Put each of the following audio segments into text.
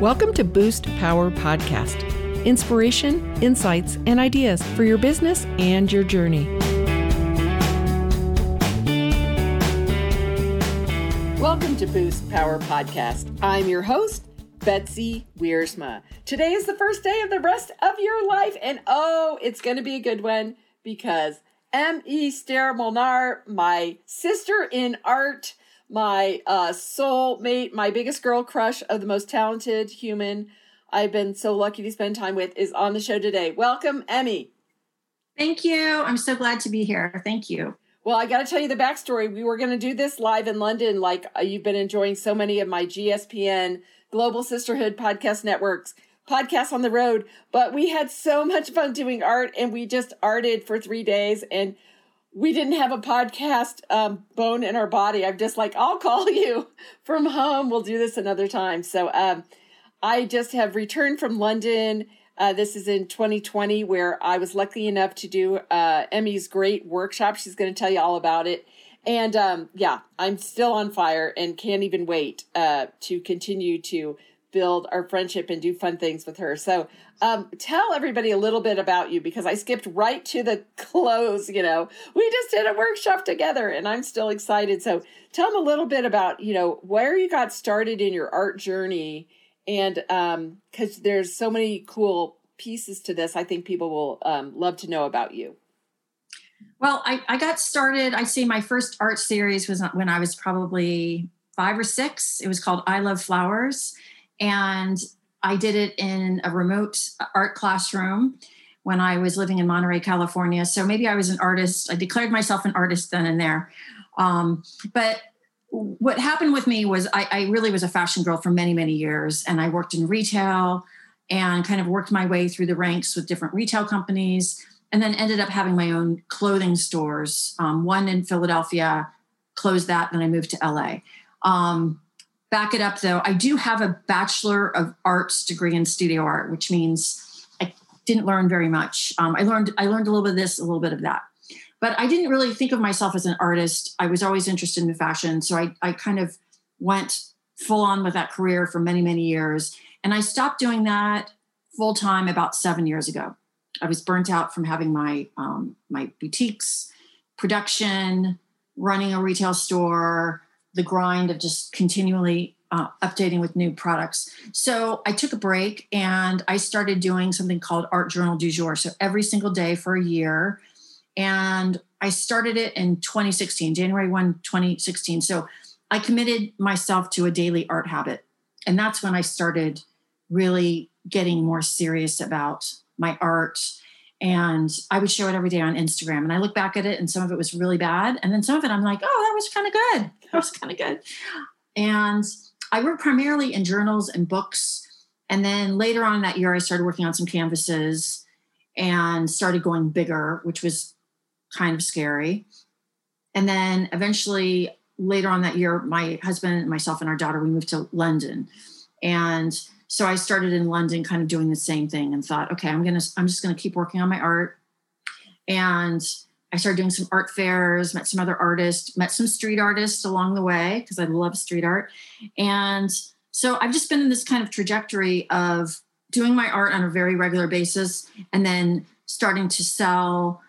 Welcome to Boost Power Podcast inspiration, insights, and ideas for your business and your journey. Welcome to Boost Power Podcast. I'm your host, Betsy Wiersma. Today is the first day of the rest of your life, and oh, it's going to be a good one because M.E. Stair Molnar, my sister in art, my uh, soulmate, my biggest girl crush of the most talented human I've been so lucky to spend time with, is on the show today. Welcome, Emmy. Thank you. I'm so glad to be here. Thank you. Well, I got to tell you the backstory. We were going to do this live in London, like uh, you've been enjoying so many of my GSPN Global Sisterhood podcast networks podcasts on the road. But we had so much fun doing art, and we just arted for three days, and we didn't have a podcast um, bone in our body. I'm just like, I'll call you from home. We'll do this another time. So um, I just have returned from London. Uh, this is in 2020, where I was lucky enough to do uh, Emmy's great workshop. She's going to tell you all about it. And um, yeah, I'm still on fire and can't even wait uh, to continue to build our friendship and do fun things with her. So, um, tell everybody a little bit about you because I skipped right to the close. You know, we just did a workshop together and I'm still excited. So, tell them a little bit about, you know, where you got started in your art journey. And because um, there's so many cool pieces to this, I think people will um, love to know about you. Well, I, I got started, I say my first art series was when I was probably five or six. It was called I Love Flowers and I did it in a remote art classroom when I was living in Monterey, California. So maybe I was an artist. I declared myself an artist then and there. Um, but what happened with me was I, I, really was a fashion girl for many, many years. And I worked in retail and kind of worked my way through the ranks with different retail companies and then ended up having my own clothing stores. Um, one in Philadelphia, closed that, then I moved to LA. Um, back it up though. I do have a Bachelor of Arts degree in studio art, which means I didn't learn very much. Um, I learned I learned a little bit of this, a little bit of that. But I didn't really think of myself as an artist. I was always interested in fashion. So I, I kind of went full on with that career for many, many years. And I stopped doing that full time about seven years ago. I was burnt out from having my um, my boutiques, production, running a retail store, the grind of just continually uh, updating with new products. So I took a break and I started doing something called Art Journal du Jour. So every single day for a year. And I started it in 2016, January 1, 2016. So I committed myself to a daily art habit. And that's when I started really getting more serious about my art and I would show it every day on Instagram. And I look back at it, and some of it was really bad, and then some of it I'm like, oh, that was kind of good. That was kind of good. And I work primarily in journals and books. And then later on that year, I started working on some canvases and started going bigger, which was kind of scary. And then eventually, later on that year, my husband, myself, and our daughter, we moved to London. And so I started in London kind of doing the same thing and thought, okay, I'm to, I'm just to keep working on my art. And I started doing some art fairs, met some other artists, met some street artists along the way because I love street art. And so I've just been in this kind of trajectory of doing my art on a very regular basis and then starting to sell.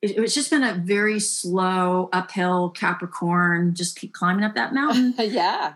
it's just been a very slow uphill Capricorn, just keep climbing up that mountain. yeah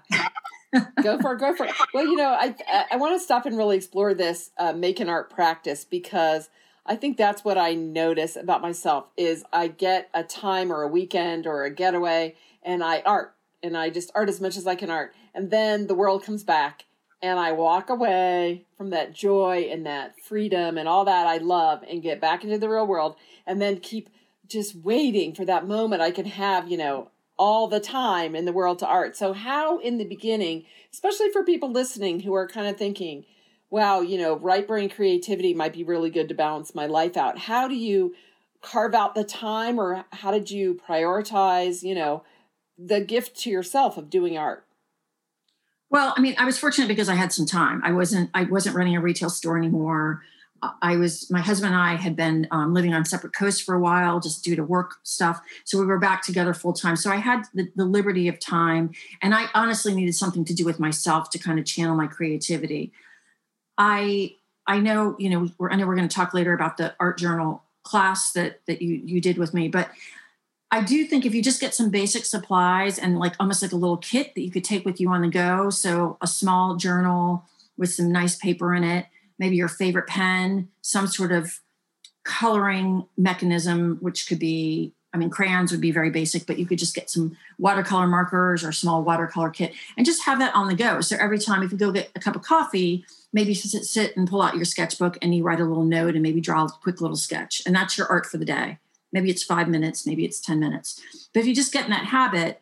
go for it. Go for it. Well, you know, I I want to stop and really explore this uh, make an art practice because I think that's what I notice about myself is I get a time or a weekend or a getaway and I art and I just art as much as I can art and then the world comes back and I walk away from that joy and that freedom and all that I love and get back into the real world and then keep just waiting for that moment I can have, you know, all the time in the world to art. So, how in the beginning, especially for people listening who are kind of thinking, wow, you know, right brain creativity might be really good to balance my life out, how do you carve out the time or how did you prioritize, you know, the gift to yourself of doing art? Well, I mean, I was fortunate because I had some time. I wasn't I wasn't running a retail store anymore. I was my husband and I had been um, living on separate coasts for a while just due to work stuff. So we were back together full time. So I had the, the, liberty of time, and I honestly needed something to do with myself to kind of channel my creativity. I I know you know we're, I know we're going to talk later about the art journal class that that you you did with me, but I do think if you just get some basic supplies and like almost like a little kit that you could take with you on the go, so a small journal with some nice paper in it, maybe your favorite pen, some sort of coloring mechanism, which could be, I mean, crayons would be very basic, but you could just get some watercolor markers or small watercolor kit and just have that on the go. So every time if you go get a cup of coffee, maybe sit, sit and pull out your sketchbook and you write a little note and maybe draw a quick little sketch. And that's your art for the day. Maybe it's five minutes, maybe it's 10 minutes. But if you just get in that habit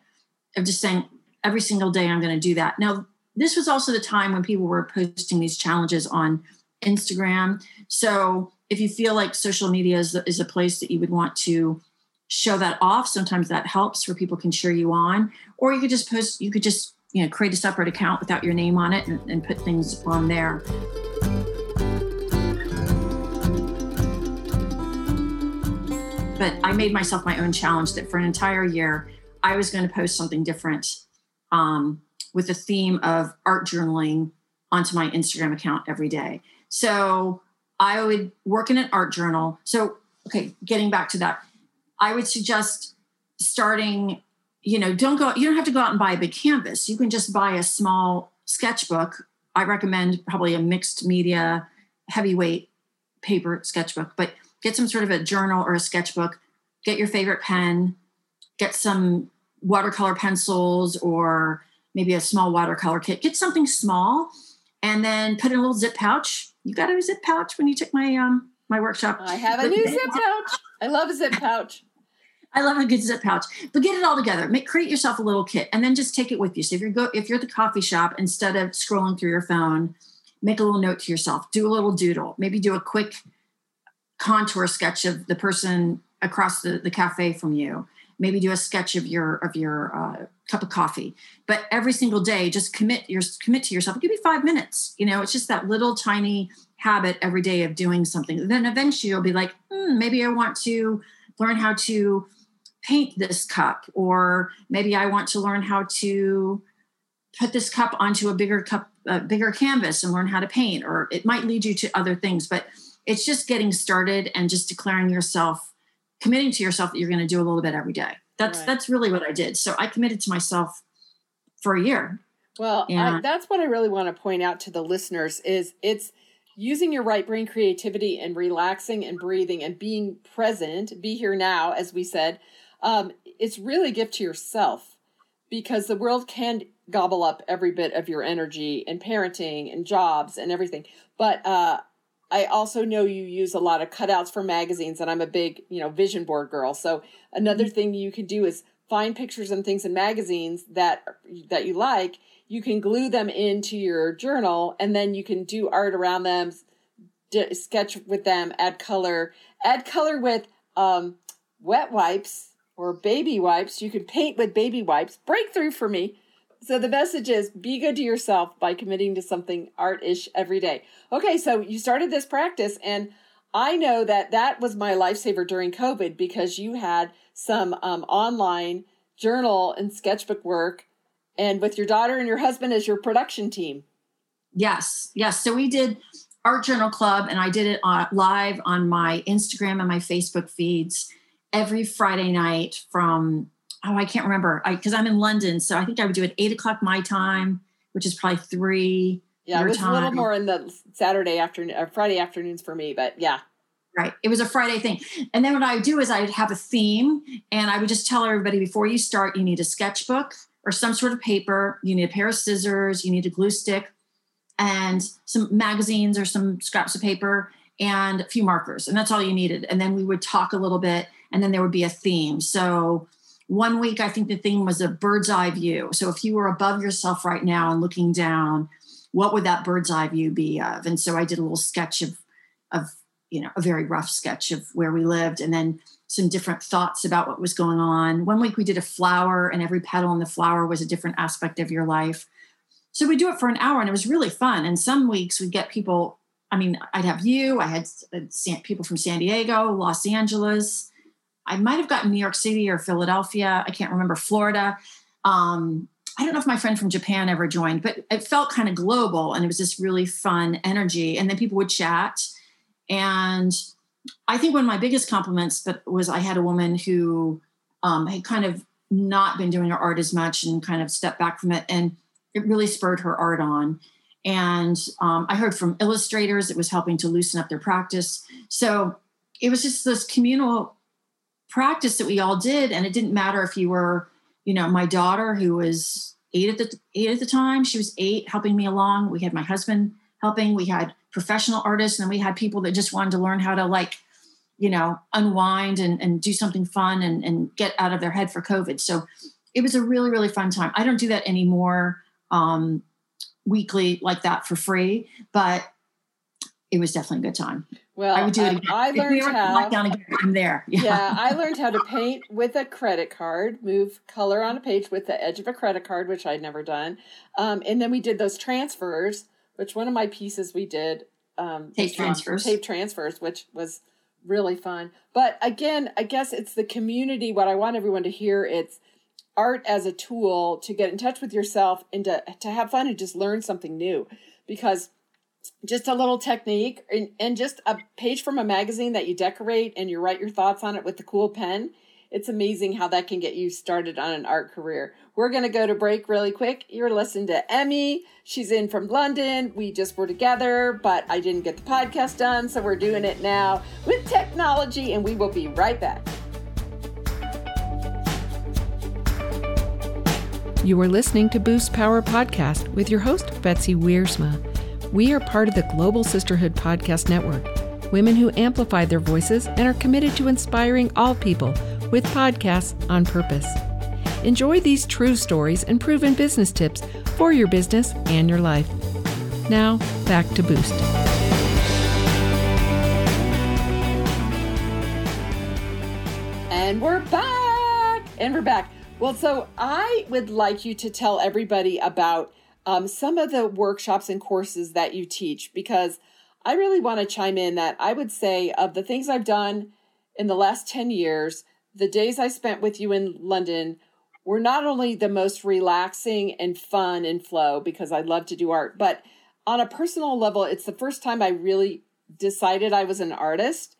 of just saying, every single day I'm going to do that. Now, this was also the time when people were posting these challenges on Instagram. So if you feel like social media is, is a place that you would want to show that off, sometimes that helps where people can cheer you on. Or you could just post, you could just, you know, create a separate account without your name on it and, and put things on there. but I made myself my own challenge that for an entire year, I was going to post something different um, with the theme of art journaling onto my Instagram account every day. So I would work in an art journal. So, okay, getting back to that, I would suggest starting, you know, don't go, you don't have to go out and buy a big canvas. You can just buy a small sketchbook. I recommend probably a mixed media, heavyweight paper sketchbook, but get some sort of a journal or a sketchbook, get your favorite pen, get some watercolor pencils or maybe a small watercolor kit. Get something small and then put in a little zip pouch. You got a zip pouch when you took my um my workshop. I have a new zip pouch. I love a zip pouch. I love a good zip pouch. But get it all together. Make create yourself a little kit and then just take it with you. So if you're go if you're at the coffee shop, instead of scrolling through your phone, make a little note to yourself. Do a little doodle. Maybe do a quick contour sketch of the person across the, the cafe from you maybe do a sketch of your of your uh, cup of coffee. But every single day just commit your commit to yourself. Give me five minutes you know it's just that little tiny habit every day of doing something. Then eventually you'll be like hmm, maybe i want to learn how to paint this cup or maybe i want to learn how to put this cup onto a bigger cup a bigger canvas and learn how to paint or it might lead you to other things. But it's just getting started and just declaring yourself committing to yourself that you're going to do a little bit every day. That's right. that's really what i did. So i committed to myself for a year. Well I, that's what i really want to point out to the listeners is it's using your right brain creativity and relaxing and breathing and being present be here now as we said um, it's really a gift to yourself because the world can gobble up every bit of your energy and parenting and jobs and everything. But uh, I also know you use a lot of cutouts for magazines, and I'm a big, you know, vision board girl. So another mm-hmm. thing you can do is find pictures and things in magazines that that you like. You can glue them into your journal, and then you can do art around them, d- sketch with them, add color, add color with um, wet wipes or baby wipes. You can paint with baby wipes. Breakthrough for me. So the message is be good to yourself by committing to something art-ish every day. Okay, so you started this practice and I know that that was my lifesaver during COVID because you had some um, online journal and sketchbook work and with your daughter and your husband as your production team. Yes, yes. So we did Art Journal Club and I did it on, live on my Instagram and my Facebook feeds every Friday night from oh, I can't remember. I because I'm in London, so I think I would do it eight o'clock my time, which is probably three. Yeah, it was time. a little more in the Saturday afternoon or uh, Friday afternoons for me, but yeah. Right. It was a Friday thing. And then what I would do is I'd have a theme and I would just tell everybody before you start, you need a sketchbook or some sort of paper, you need a pair of scissors, you need a glue stick, and some magazines or some scraps of paper and a few markers. And that's all you needed. And then we would talk a little bit and then there would be a theme. So one week, I think the theme was a bird's eye view. So if you were above yourself right now and looking down, what would that bird's eye view be of? And so I did a little sketch of, of you know, a very rough sketch of where we lived, and then some different thoughts about what was going on. One week we did a flower, and every petal in the flower was a different aspect of your life. So we do it for an hour, and it was really fun. And some weeks we'd get people. I mean, I'd have you. I had uh, people from San Diego, Los Angeles, I might have gotten New York City or Philadelphia. I can't remember Florida. Um, I don't know if my friend from Japan ever joined, but it felt kind of global and it was this really fun energy. And then people would chat. And I think one of my biggest compliments but was I had a woman who um, had kind of not been doing her art as much and kind of stepped back from it. And it really spurred her art on. And um, I heard from illustrators, it was helping to loosen up their practice. So it was just this communal practice that we all did. And it didn't matter if you were, you know, my daughter who was eight at the eight at the time, she was eight helping me along. We had my husband helping, we had professional artists, and we had people that just wanted to learn how to like, you know, unwind and, and do something fun and, and get out of their head for COVID. So it was a really, really fun time. I don't do that anymore um, weekly like that for free, but it was definitely a good time. Well, I would do it again. I learned we how. Down again, I'm there. Yeah. yeah, I learned how to paint with a credit card, move color on a page with the edge of a credit card, which I'd never done, um, and then we did those transfers. Which one of my pieces we did um, tape transfers, tape transfers, which was really fun. But again, I guess it's the community. What I want everyone to hear it's art as a tool to get in touch with yourself and to, to have fun and just learn something new because just a little technique and, and just a page from a magazine that you decorate and you write your thoughts on it with the cool pen. It's amazing how that can get you started on an art career. We're going to go to break really quick. You're listening to emmy. She's in from london. We just were together but i didn't get the podcast done so we're doing it now with technology and we will be right back. You are listening to Boost Power Podcast with your host, Betsy Wiersma. We are part of the Global Sisterhood Podcast Network, women who amplify their voices and are committed to inspiring all people with podcasts on purpose. Enjoy these true stories and proven business tips for your business and your life. Now, back to Boost. And we're back. And we're back. Well, so I would like you to tell everybody about um, some of the workshops and courses that you teach because I really want to chime in that I would say of the things I've done in the last 10 years, the days I spent with you in London were not only the most relaxing and fun and flow because I love to do art, but on a personal level, it's the first time I really decided I was an artist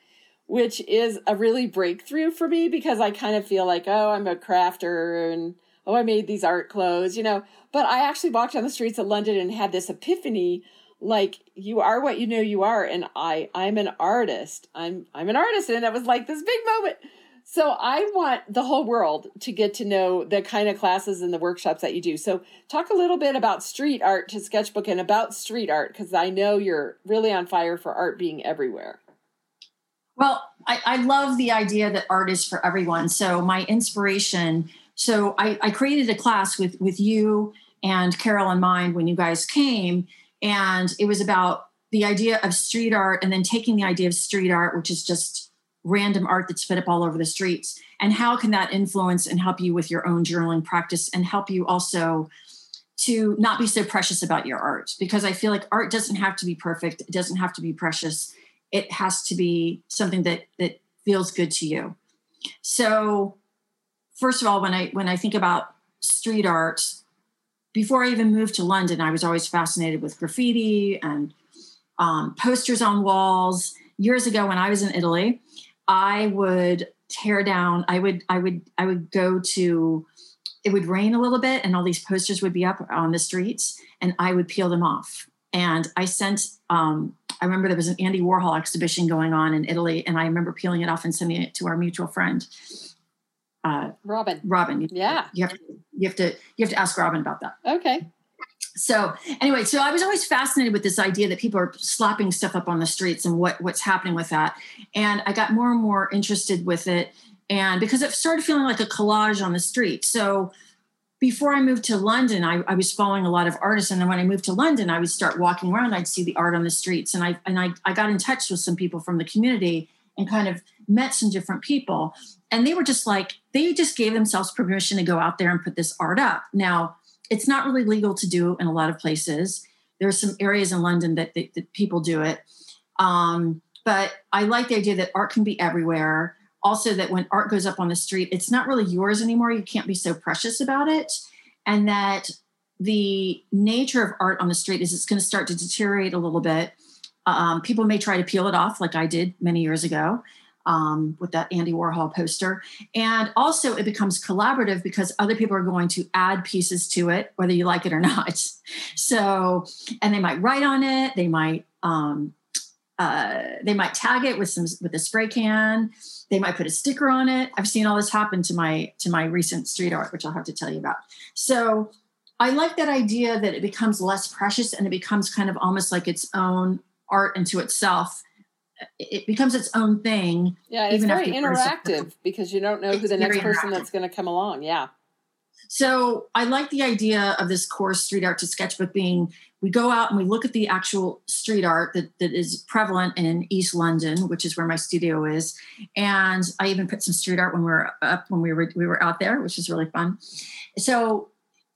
which is a really breakthrough for me because I kind of feel like, oh, I'm a crafter and oh, I made these art clothes, you know. But I actually walked on the streets of London and had this epiphany like you are what you know you are and I I'm an artist. I'm I'm an artist and it was like this big moment. So I want the whole world to get to know the kind of classes and the workshops that you do. So talk a little bit about street art to sketchbook and about street art because I know you're really on fire for art being everywhere. Well, I, I, love the idea that art is for everyone. So my inspiration. So I, I created a class with with you and Carol in mind when you guys came, and it was about the idea of street art, and then taking the idea of street art, which is just random art that's put up all over the streets, and how can that influence and help you with your own journaling practice, and help you also to not be so precious about your art? Because I feel like art doesn't have to be perfect. It doesn't have to be precious. It has to be something that that feels good to you. So first of all when i when i think about street art before i even moved to london i was always fascinated with graffiti and um, posters on walls. Years ago when i was in italy i would tear down i would i would i would go to it would rain a little bit and all these posters would be up on the streets and i would peel them off. And i sent um, I remember there was an Andy Warhol exhibition going on in Italy, and I remember peeling it off and sending it to our mutual friend, uh, Robin. Robin, yeah, you have to you have to you have to ask Robin about that. Okay. So anyway, so I was always fascinated with this idea that people are slapping stuff up on the streets and what what's happening with that, and I got more and more interested with it, and because it started feeling like a collage on the street, so before I moved to London, I, I, was following a lot of artists. And then when I moved to London, I would start walking around, I'd see the art on the streets. And I and I, I got in touch with some people from the community and kind of met some different people. And they were just like, they just gave themselves permission to go out there and put this art up. Now, it's not really legal to do in a lot of places. There are some areas in London that, that, that people do it. Um, but I like the idea that art can be everywhere also that when art goes up on the street it's not really yours anymore you can't be so precious about it and that the nature of art on the street is it's going to start to deteriorate a little bit. Um, people may try to peel it off, like I did many years ago um, with that Andy Warhol poster. And also, it becomes collaborative because other people are going to add pieces to it, whether you like it or not. So, and they might write on it. They might um, uh, they might tag it with some with a spray can. They might put a sticker on it. I've seen all this happen to my to my recent street art, which I'll have to tell you about. So. I like that idea that it becomes less precious and it becomes kind of almost like its own art into itself it becomes its own thing. Yeah, it's very interactive because you don't know who the next person that's going to come along. Yeah. So I like the idea of this course, Street Art to Sketchbook, being we go out and we look at the actual street art that, that is prevalent in East London, which is where my studio is. And I even put some street art when we were up when we were we were out there, which is really fun. So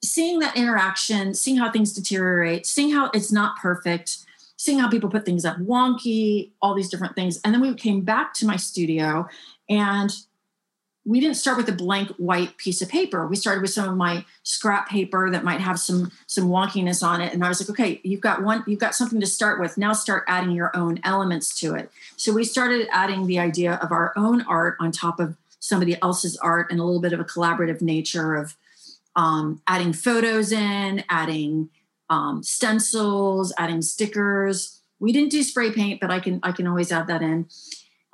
seeing that interaction, seeing how things deteriorate, seeing how it's not perfect, seeing how people put things up wonky, all these different things. And then we came back to my studio and we didn't start with a blank white piece of paper. We started with some of my scrap paper that might have some some wonkiness on it. And I was like, okay, you've got one, you've got something to start with. Now start adding your own elements to it. So we started adding the idea of our own art on top of somebody else's art and a little bit of a collaborative nature of um, adding photos in, adding um, stencils, adding stickers. We didn't do spray paint, but I can I can always add that in.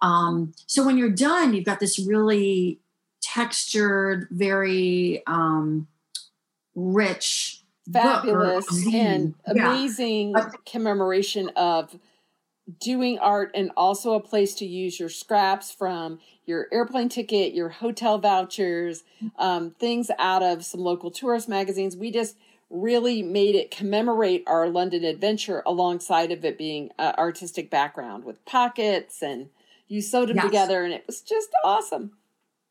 Um, so when you're done, you've got this really textured, very um, rich, fabulous, and amazing yeah. commemoration of doing art and also a place to use your scraps from your airplane ticket, your hotel vouchers, um, things out of some local tourist magazines. We just really made it commemorate our London adventure alongside of it being an artistic background with pockets and you sewed them yes. together and it was just awesome.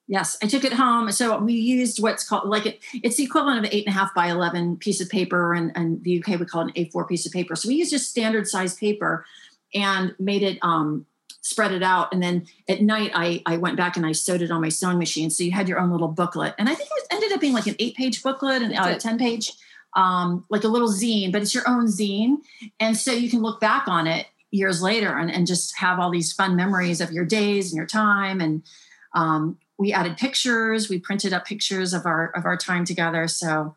Yes, I took it home. So we used what's called like it, it's the equivalent of an eight and a half by 11 piece of paper. And, and the UK would call it an A4 piece of paper. So we used just standard size paper and made it, um, spread it out. And then at night, I, I went back and I sewed it on my sewing machine. So you had your own little booklet. And I think it ended up being like an eight page booklet and uh, a 10 page um, like a little zine, but it's your own zine. And so you can look back on it years later and, and just have all these fun memories of your days and your time. And um, we added pictures, we printed up pictures of our of our time together. So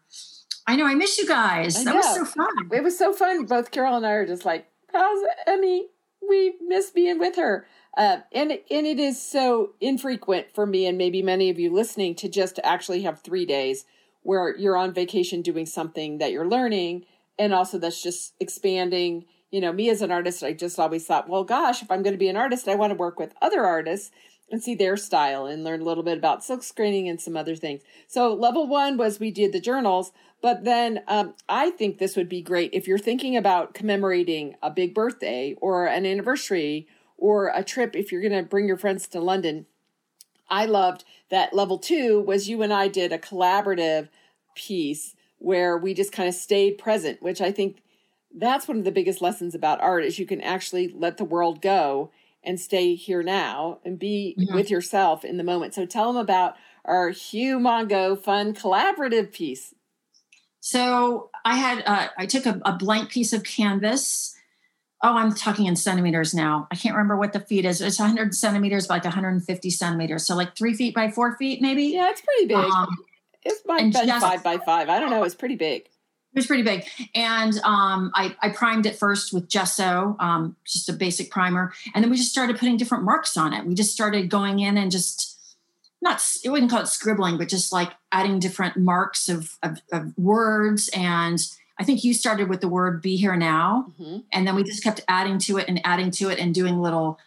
I know I miss you guys. I that know. was so fun. It was so fun. Both Carol and I are just like, how's Emmy? We miss being with her. Uh, and and it is so infrequent for me and maybe many of you listening to just actually have three days where you're on vacation doing something that you're learning and also that's just expanding. You know me as an artist i just always thought well gosh if i'm going to be an artist i want to work with other artists and see their style and learn a little bit about silk screening and some other things. So level one was we did the journals but then um, i think this would be great if you're thinking about commemorating a big birthday or an anniversary or a trip if you're going to bring your friends to london I loved that level two was you and I did a collaborative piece where we just kind of stayed present, which I think that's one of the biggest lessons about art is you can actually let the world go and stay here now and be mm-hmm. with yourself in the moment. So tell them about our Hugh Mongo fun collaborative piece. So I had uh, I took a, a blank piece of canvas oh, I'm talking in centimeters now. I can't remember what the feet is. It's 100 centimeters by like 150 centimeters. So like three feet by four feet, maybe. Yeah, it's pretty big. Um, it's like just, five by five. I don't know. It's pretty big. It was pretty big. And um, I, I, primed it first with gesso, um, just a basic primer. And then we just started putting different marks on it. We just started going in and just not, it wouldn't call it scribbling, but just like adding different marks of, of, of words and I think you started with the word be here now. Mm-hmm. And then we just kept adding to it and adding to it and doing little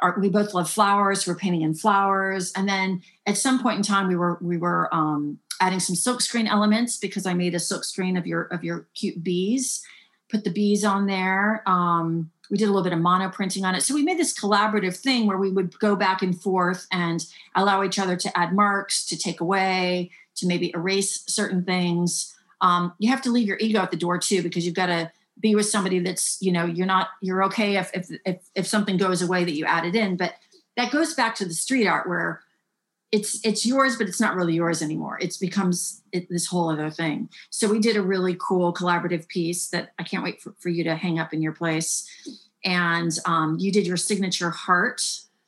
art. We both love flowers. We're painting in flowers. And then at some point in time, we were, we were, um, adding some silkscreen elements because I made a silkscreen of your, of your cute bees, put the bees on there. Um, we did a little bit of mono printing on it. So we made this collaborative thing where we would go back and forth and allow each other to add marks, to take away, to maybe erase certain things um, you have to leave your ego at the door too because you've got to be with somebody that's you know you're not you're okay if if if, if something goes away that you added in but that goes back to the street art where it's it's yours, but it's not really yours anymore. It becomes it, this whole other thing. So we did a really cool collaborative piece that I can't wait for, for you to hang up in your place. And um, you did your signature heart.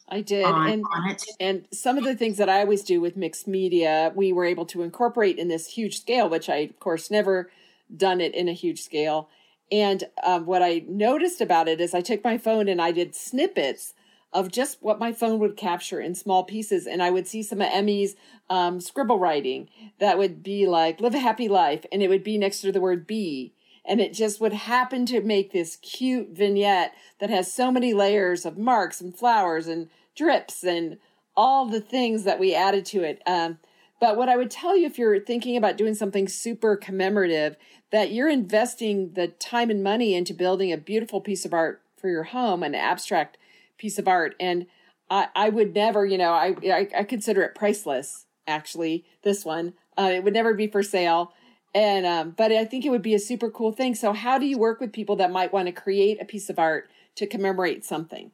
I did, on, and on and some of the things that I always do with mixed media, we were able to incorporate in this huge scale, which I of course never done it in a huge scale. And um, what I noticed about it is I took my phone and I did snippets of just what my phone would capture in small pieces. And I would see some of Emmy's um, scribble writing that would be like, live a happy life. And it would be next to the word be. And it just would happen to make this cute vignette that has so many layers of marks and flowers and drips and all the things that we added to it. Um, but what I would tell you if you're thinking about doing something super commemorative, that you're investing the time and money into building a beautiful piece of art for your home, an abstract piece of art. And I, I would never, you know, I, I, I consider it priceless, actually, this one. Uh, it would never be for sale. And, um, but I think it would be a super cool thing. So, how do you work with people that might want to create a piece of art to commemorate something?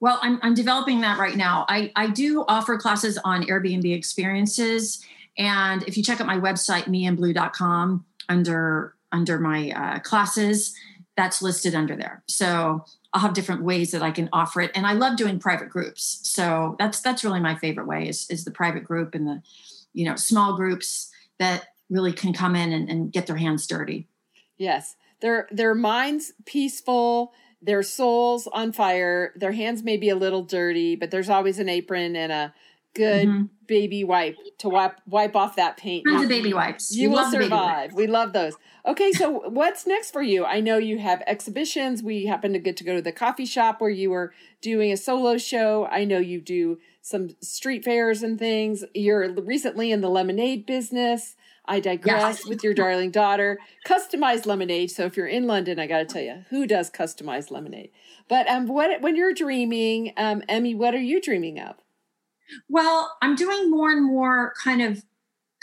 Well, I'm, I'm developing that right now. I, I do offer classes on Airbnb experiences. And if you check out my website, meandblue.com, under under my uh, classes, that's listed under there. So I'll have different ways that I can offer it. And I love doing private groups. So that's that's really my favorite way is, is the private group and the, you know, small groups that really can come in and, and get their hands dirty. Yes. Their their minds peaceful, their souls on fire, their hands may be a little dirty, but there's always an apron and a good mm-hmm. baby wipe to wipe wipe off that paint. Tons of baby wipes. You we will survive. We love those. Okay, so what's next for you? I know you have exhibitions. We happen to get to go to the coffee shop where you were doing a solo show. I know you do some street fairs and things. You're recently in the lemonade business. I digress yes. with your darling daughter. Customized lemonade. So if you're in London, I got to tell you, who does customized lemonade? But um, what when you're dreaming, um, Emmy, what are you dreaming of? Well, I'm doing more and more kind of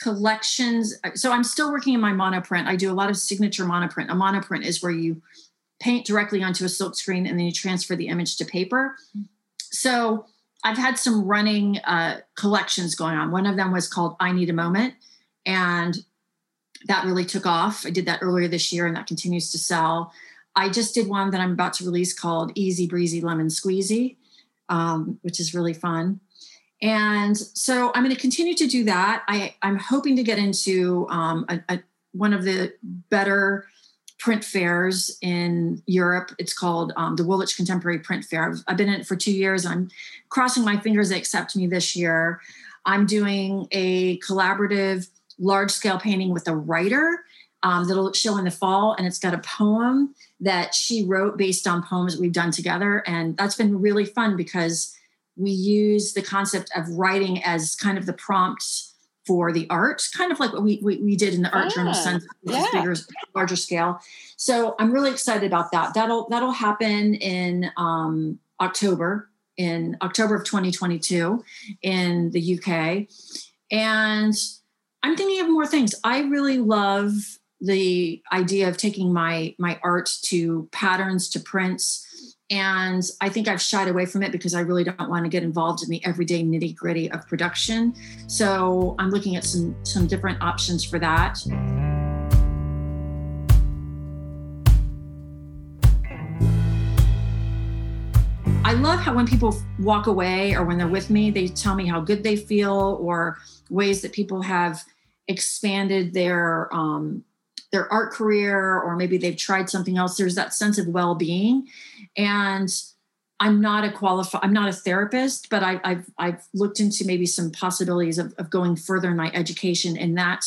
collections. So I'm still working in my monoprint. I do a lot of signature monoprint. A monoprint is where you paint directly onto a silk screen and then you transfer the image to paper. So I've had some running uh, collections going on. One of them was called I Need a Moment. And that really took off. I did that earlier this year and that continues to sell. I just did one that I'm about to release called Easy Breezy Lemon Squeezy, um, which is really fun. And so I'm going to continue to do that. I, I'm hoping to get into um, a, a, one of the better print fairs in Europe. It's called um, the Woolwich Contemporary Print Fair. I've, I've, been in it for two years. I'm crossing my fingers they accept me this year. I'm doing a collaborative large scale painting with a writer um, that'll show in the fall, and it's got a poem that she wrote based on poems we've done together. And that's been really fun because we use the concept of writing as kind of the prompt for the art, kind of like what we, we, we did in the art journal ah, sense, yeah. bigger, larger scale. So I'm really excited about that. That'll that'll happen in um, October, in October of 2022 in the UK. And I'm thinking of more things. I really love the idea of taking my my art to patterns, to prints, and I think I've shied away from it because I really don't want to get involved in the everyday nitty gritty of production. So I'm looking at some some different options for that. I love how when people walk away or when they're with me, they tell me how good they feel or ways that people have expanded their um, their art career or maybe they've tried something else. There's that sense of well-being. And i'm not a qualified i'm not a therapist but I, have i've looked into maybe some possibilities of, of going further in my education in that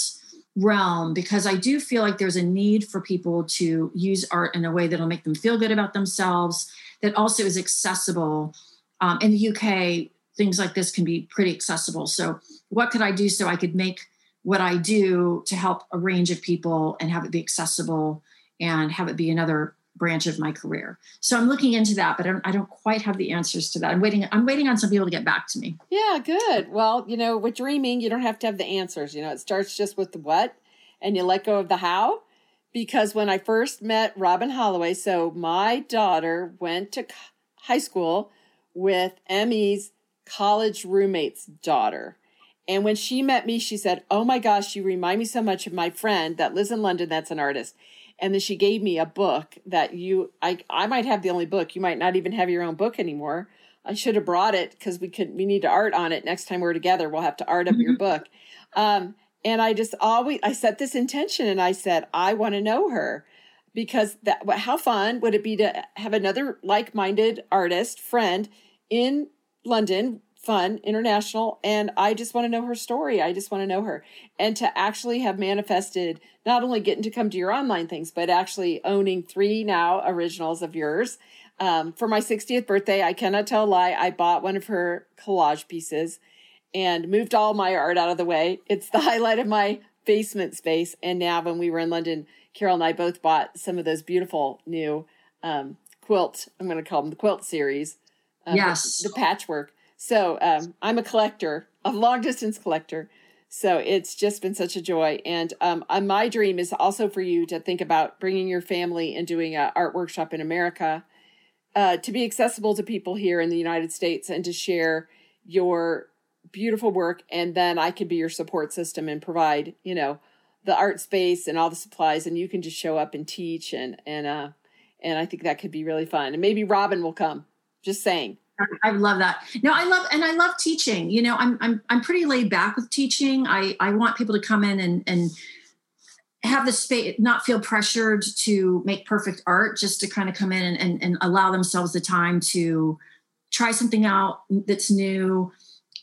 realm because i do feel like there's a need for people to use art in a way that'll make them feel good about themselves that also is accessible um, in the uk things like this can be pretty accessible so what could i do so i could make what I do to help a range of people and have it be accessible and have it be another branch of my career. So I'm looking into that, but I don't, I don't, quite have the answers to that. I'm waiting. I'm waiting on some people to get back to me. Yeah, good. Well, you know, with dreaming, you don't have to have the answers. You know, it starts just with the what, and you let go of the how. Because when I first met Robin Holloway, so my daughter went to high school with Emmy's college roommate's daughter. And when she met me, she said, Oh my gosh, you remind me so much of my friend that lives in London that's an artist. And then she gave me a book that you, I, I might have the only book. You might not even have your own book anymore. I should have brought it because we could, we need to art on it next time we're together. We'll have to art up your book. Um, and I just always, I set this intention and I said, I want to know her because that, how fun would it be to have another like minded artist friend in London fun, international, and I just want to know her story. I just want to know her. And to actually have manifested not only getting to come to your online things, but actually owning three now originals of yours. Um, for my 60th birthday, I cannot tell a lie, I bought one of her collage pieces and moved all my art out of the way. It's the highlight of my basement space. And now, when we were in London, Carol and I both bought some of those beautiful new um, quilt. I'm going to call them the quilt series. Um, yes. The, the patchwork so um, I'm a collector, a long distance collector. So it's just been such a joy. And um, uh, my dream is also for you to think about bringing your family and doing an art workshop in America uh, to be accessible to people here in the United States and to share your beautiful work. And then I could be your support system and provide, you know, the art space and all the supplies, and you can just show up and teach. And and uh, and I think that could be really fun. And maybe Robin will come. Just saying. I love that. No, I love and I love teaching. You know, I'm I'm I'm pretty laid back with teaching. I I want people to come in and and have the space, not feel pressured to make perfect art, just to kind of come in and, and, and allow themselves the time to try something out that's new,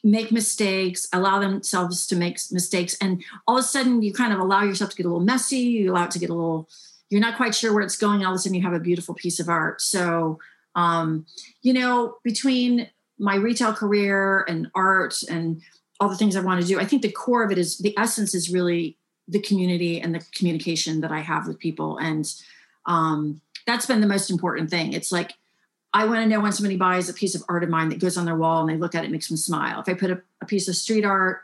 make mistakes, allow themselves to make mistakes, and all of a sudden you kind of allow yourself to get a little messy. You allow it to get a little. You're not quite sure where it's going. All of a sudden you have a beautiful piece of art. So um, you know, between my retail career and art and all the things I want to do, I think the core of it is the essence is really the community and the communication that I have with people. And um, that's been the most important thing. It's like, I want to know when somebody buys a piece of art of mine that goes on their wall and they look at it, makes them smile. If I put a, a piece of street art,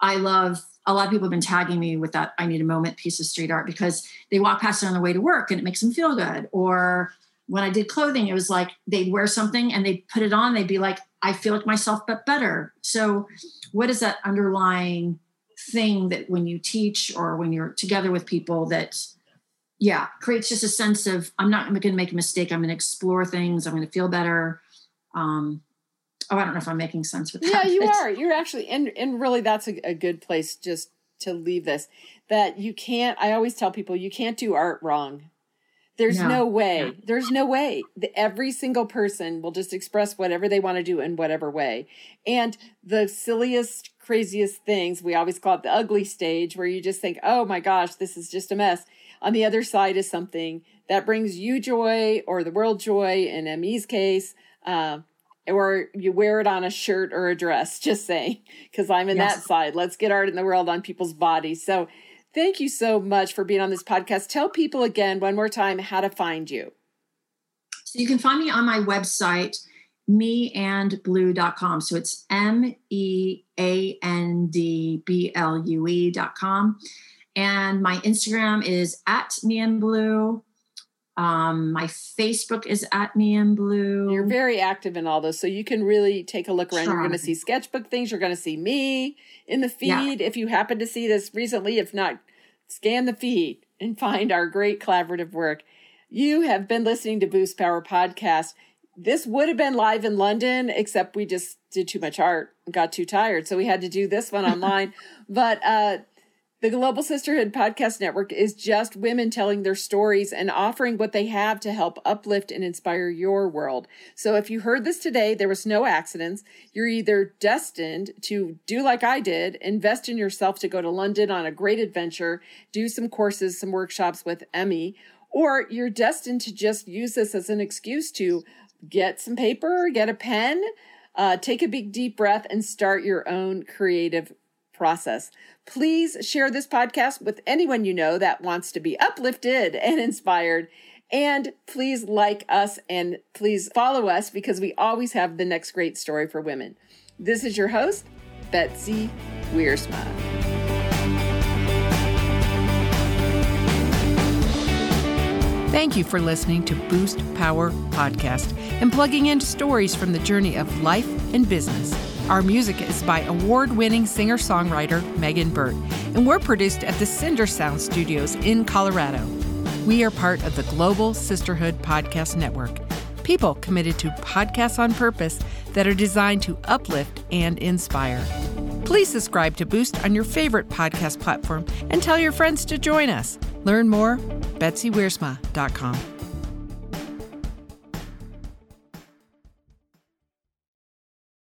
I love a lot of people have been tagging me with that I need a moment piece of street art because they walk past it on their way to work and it makes them feel good. Or when I did clothing, it was like they'd wear something and they'd put it on, they'd be like, I feel like myself, but better. So, what is that underlying thing that when you teach or when you're together with people that, yeah, creates just a sense of, I'm not going to make a mistake. I'm going to explore things. I'm going to feel better. Um, oh, I don't know if I'm making sense with that. Yeah, you are. You're actually, and, and really that's a, a good place just to leave this that you can't, I always tell people, you can't do art wrong there's yeah. no way. Yeah. There's no way. The, every single person will just express whatever they want to do in whatever way. And the silliest, craziest things, we always call it the ugly stage, where you just think, oh my gosh, this is just a mess. On the other side is something that brings you joy or the world joy in Emmy's case. Uh, or you wear it on a shirt or a dress, just saying, because I'm in yes. that side. Let's get art in the world on people's bodies. So Thank you so much for being on this podcast. Tell people again, one more time, how to find you. So you can find me on my website, meandblue.com. So it's M E A N D B L U E.com. And my Instagram is at meandblue. Um, my Facebook is at me in blue. You're very active in all those, so you can really take a look around. Sure. You're going to see sketchbook things. You're going to see me in the feed. Yeah. If you happen to see this recently, if not, scan the feed and find our great collaborative work. You have been listening to Boost Power Podcast. This would have been live in London, except we just did too much art and got too tired, so we had to do this one online. but uh, the Global Sisterhood Podcast Network is just women telling their stories and offering what they have to help uplift and inspire your world. So if you heard this today, there was no accidents. You're either destined to do like I did, invest in yourself to go to London on a great adventure, do some courses, some workshops with Emmy, or you're destined to just use this as an excuse to get some paper, get a pen, uh, take a big deep breath, and start your own creative process. Please share this podcast with anyone you know that wants to be uplifted and inspired. And please like us and please follow us because we always have the next great story for women. This is your host, Betsy Wiersma. Thank you for listening to Boost Power Podcast and plugging into stories from the journey of life and business. Our music is by award winning singer songwriter Megan Burtt, and we're produced at the Cinder Sound Studios in Colorado. We are part of the Global Sisterhood Podcast Network, people committed to podcasts on purpose that are designed to uplift and inspire. Please subscribe to Boost on your favorite podcast platform and tell your friends to join us. Learn more, betsywiersma.com.